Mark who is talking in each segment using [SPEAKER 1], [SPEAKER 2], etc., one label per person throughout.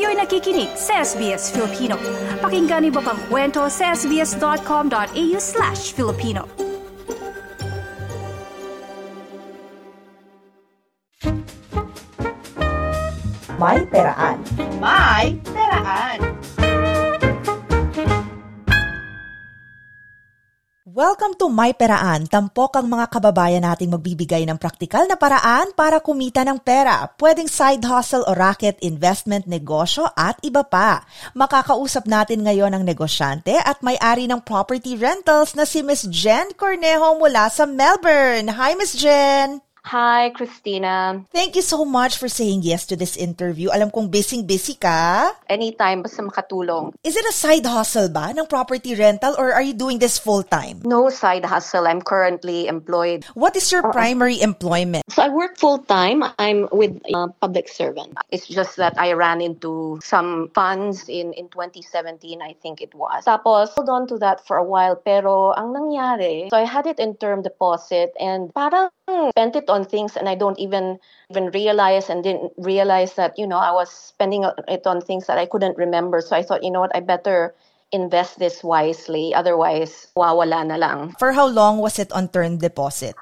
[SPEAKER 1] Kayo'y nakikinig sa SBS Filipino. Pakinggan niyo pa ang kwento sa sbs.com.au slash Filipino.
[SPEAKER 2] May Peraan.
[SPEAKER 3] May Peraan.
[SPEAKER 2] Welcome to My Peraan. Tampok ang mga kababayan nating magbibigay ng praktikal na paraan para kumita ng pera. Pwedeng side hustle o racket, investment, negosyo at iba pa. Makakausap natin ngayon ang negosyante at may-ari ng property rentals na si Miss Jen Cornejo mula sa Melbourne. Hi, Miss Jen!
[SPEAKER 4] Hi, Christina.
[SPEAKER 2] Thank you so much for saying yes to this interview. Alam kong busy-busy ka.
[SPEAKER 4] Anytime, basta makatulong.
[SPEAKER 2] Is it a side hustle ba ng property rental or are you doing this full-time?
[SPEAKER 4] No side hustle. I'm currently employed.
[SPEAKER 2] What is your primary employment?
[SPEAKER 4] So I work full time. I'm with a public servant. It's just that I ran into some funds in, in 2017, I think it was. Tapos, hold on to that for a while. Pero ang nangyari, so I had it in term deposit and parang spent it on things and I don't even even realize and didn't realize that you know I was spending it on things that I couldn't remember. So I thought, you know what, I better invest this wisely. Otherwise, wawala na lang.
[SPEAKER 2] For how long was it on term deposit?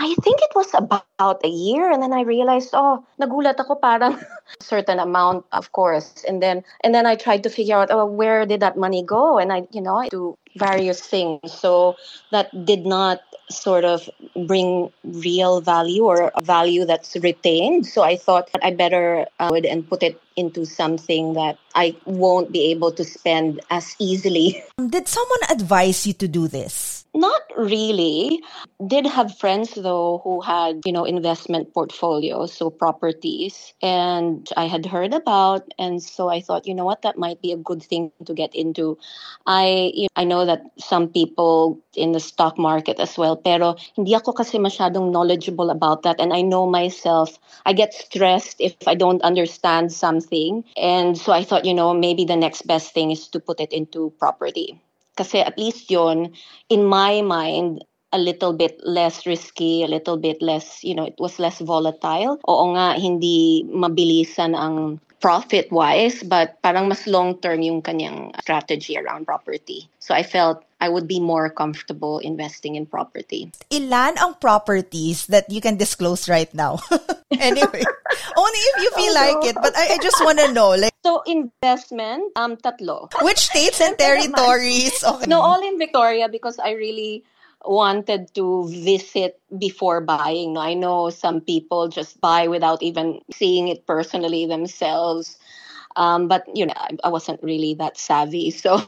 [SPEAKER 4] I think it was about a year and then I realized, oh, nagulat ako parang certain amount, of course. And then and then I tried to figure out, oh, where did that money go? And I, you know, I do various things. So that did not sort of bring real value or value that's retained. So I thought I better uh, and put it into something that I won't be able to spend as easily.
[SPEAKER 2] Did someone advise you to do this?
[SPEAKER 4] Not really. Did have friends though who had, you know, investment portfolios, so properties, and I had heard about and so I thought, you know what, that might be a good thing to get into. I you know, I know that some people in the stock market as well, pero hindi ako kasi masyadong knowledgeable about that and I know myself, I get stressed if I don't understand something. And so I thought, you know, maybe the next best thing is to put it into property. Kasi at least yon in my mind, a little bit less risky, a little bit less, you know, it was less volatile. Oo nga, hindi mabilisan ang profit-wise, but parang mas long-term yung kanyang strategy around property. So I felt I would be more comfortable investing in property.
[SPEAKER 2] Ilan ang properties that you can disclose right now? anyway, only if you feel like it. But I, I just want to know, like,
[SPEAKER 4] So investment, um, tatlo.
[SPEAKER 2] which states and territories? Okay.
[SPEAKER 4] No, all in Victoria because I really wanted to visit before buying. I know some people just buy without even seeing it personally themselves. Um, but you know, I, I wasn't really that savvy. So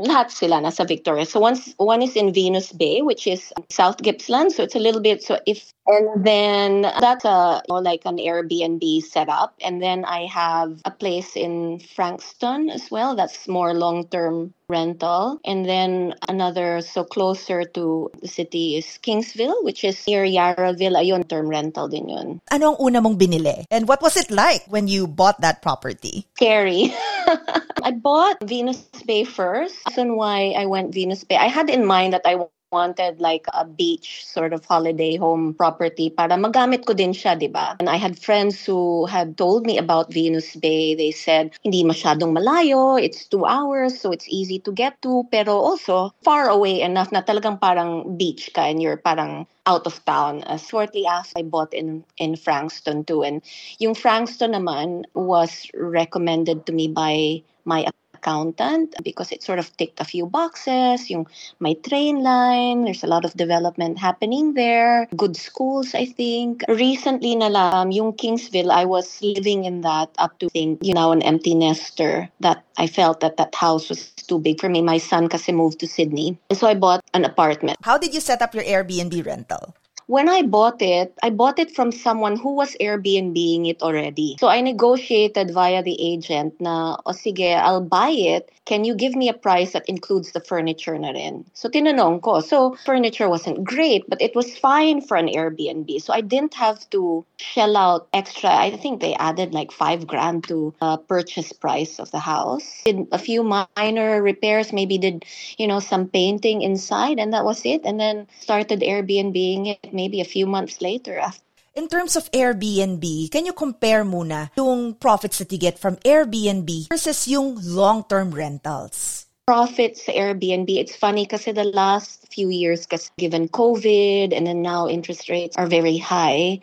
[SPEAKER 4] lahat sila nasa Victoria. So once one is in Venus Bay, which is South Gippsland. So it's a little bit so if and then that's a you know, like an Airbnb setup. And then I have a place in Frankston as well. That's more long term rental. And then another so closer to the city is Kingsville, which is near Yarraville. Ayun, term rental din yun.
[SPEAKER 2] Ano ang una mong binili? And what was it like when you bought that property?
[SPEAKER 4] Scary. I bought Venus Bay first. Reason why I went Venus Bay, I had in mind that I wanted like a beach sort of holiday home property para magamit ko din siya, di ba? And I had friends who had told me about Venus Bay. They said, hindi masyadong malayo, it's two hours, so it's easy to get to, pero also far away enough na talagang parang beach ka and you're parang out of town. Uh, shortly after, I bought in in Frankston too. And yung Frankston naman was recommended to me by my accountant because it sort of ticked a few boxes. Yung my train line, there's a lot of development happening there. Good schools, I think. Recently na lang, yung Kingsville, I was living in that up to think, you know, an empty nester that I felt that that house was too big for me. My son kasi moved to Sydney. And so I bought an apartment.
[SPEAKER 2] How did you set up your Airbnb rental?
[SPEAKER 4] When I bought it, I bought it from someone who was Airbnb-ing it already. So I negotiated via the agent na, o sige, I'll buy it. Can you give me a price that includes the furniture na rin? So tinanong ko. So furniture wasn't great, but it was fine for an Airbnb. So I didn't have to shell out extra. I think they added like five grand to uh, purchase price of the house. Did a few minor repairs, maybe did, you know, some painting inside and that was it. And then started Airbnb-ing it maybe a few months later after
[SPEAKER 2] In terms of Airbnb, can you compare muna yung profits that you get from Airbnb versus yung long-term rentals?
[SPEAKER 4] Profits sa Airbnb, it's funny kasi the last few years, kasi given COVID and then now interest rates are very high,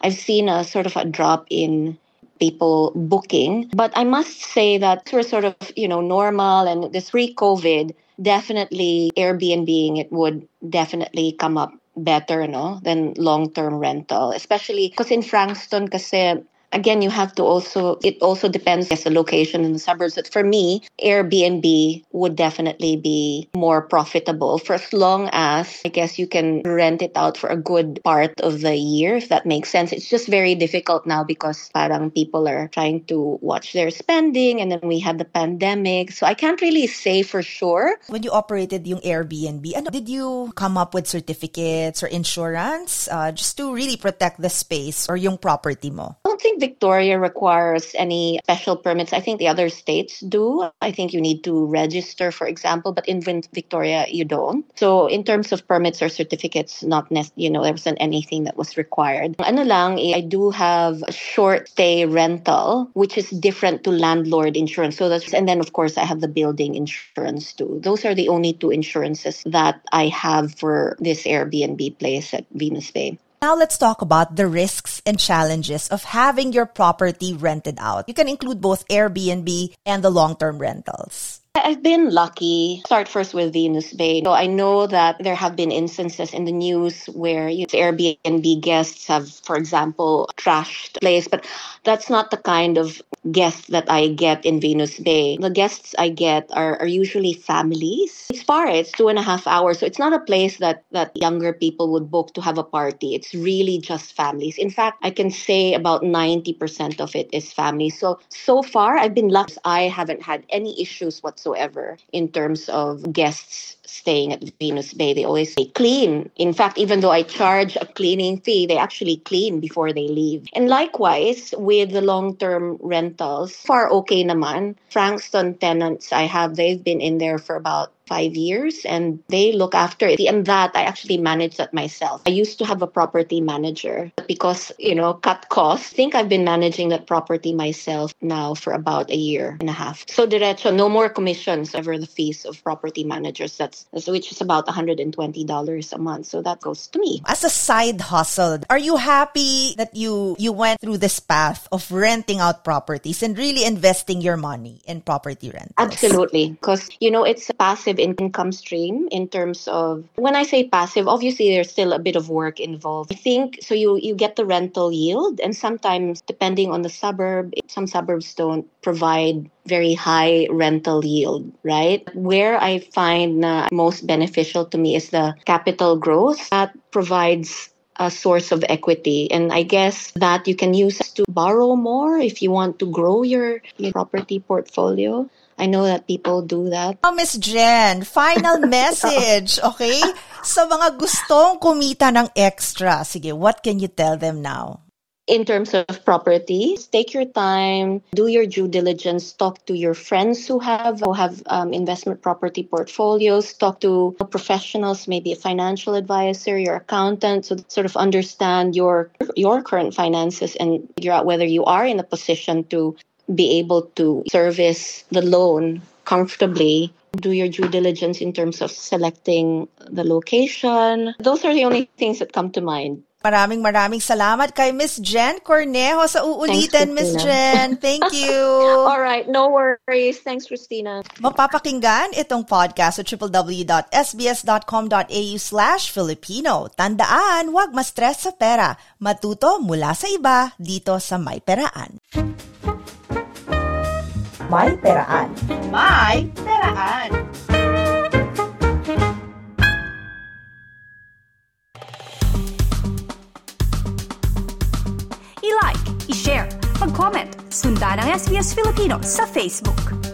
[SPEAKER 4] I've seen a sort of a drop in people booking. But I must say that we're sort of, you know, normal and this pre-COVID, definitely Airbnb it would definitely come up better no than long-term rental especially because in Frankston kasi again, you have to also, it also depends as the location in the suburbs. But for me, Airbnb would definitely be more profitable for as long as I guess you can rent it out for a good part of the year, if that makes sense. It's just very difficult now because parang people are trying to watch their spending and then we had the pandemic. So I can't really say for sure.
[SPEAKER 2] When you operated yung Airbnb, did you come up with certificates or insurance uh, just to really protect the space or yung property mo?
[SPEAKER 4] Don't think Victoria requires any special permits. I think the other states do. I think you need to register, for example, but in Victoria you don't. So in terms of permits or certificates, not nec- you know there wasn't anything that was required. Ano lang, eh, I do have a short stay rental, which is different to landlord insurance. So that's and then of course I have the building insurance too. Those are the only two insurances that I have for this Airbnb place at Venus Bay.
[SPEAKER 2] Now let's talk about the risks and challenges of having your property rented out. You can include both Airbnb and the long-term rentals.
[SPEAKER 4] I've been lucky. Start first with Venus Bay. So I know that there have been instances in the news where you know, Airbnb guests have, for example, trashed place, but that's not the kind of guests that I get in Venus Bay. The guests I get are, are usually families. It's far, it's two and a half hours. So it's not a place that, that younger people would book to have a party. It's really just families. In fact, I can say about 90% of it is families. So, so far, I've been lucky. I haven't had any issues whatsoever in terms of guests staying at Venus Bay, they always say clean. In fact, even though I charge a cleaning fee, they actually clean before they leave. And likewise, with the long-term rentals, far okay naman. Frankston tenants I have, they've been in there for about five years and they look after it. And that I actually manage that myself. I used to have a property manager because, you know, cut costs. I think I've been managing that property myself now for about a year and a half. So derecho, no more commissions over the fees of property managers. That's which is about $120 a month. So that goes to me.
[SPEAKER 2] As a side hustle, are you happy that you you went through this path of renting out properties and really investing your money in property rentals?
[SPEAKER 4] Absolutely. Because, you know, it's a passive passive income stream in terms of when I say passive, obviously there's still a bit of work involved. I think so you you get the rental yield and sometimes depending on the suburb, some suburbs don't provide very high rental yield, right? Where I find uh, most beneficial to me is the capital growth that provides a source of equity. And I guess that you can use to borrow more if you want to grow your, your property portfolio. I know that people do that.
[SPEAKER 2] Oh, Miss Jen, final message, okay? Sa mga gustong kumita ng extra, sige, what can you tell them now?
[SPEAKER 4] in terms of property take your time do your due diligence talk to your friends who have who have um, investment property portfolios talk to professionals maybe a financial advisor your accountant to sort of understand your your current finances and figure out whether you are in a position to be able to service the loan comfortably do your due diligence in terms of selecting the location. Those are the only things that come to mind.
[SPEAKER 2] Maraming maraming salamat kay Miss Jen Cornejo sa uulitin, Miss Jen. Thank you.
[SPEAKER 4] All right, no worries. Thanks, Christina.
[SPEAKER 2] Mapapakinggan itong podcast sa www.sbs.com.au slash Filipino. Tandaan, huwag ma-stress sa pera. Matuto mula sa iba dito sa May Peraan.
[SPEAKER 3] May Peraan. May Peraan.
[SPEAKER 1] I-like, i-share, mag-comment, sundan ang SBS Filipino sa Facebook.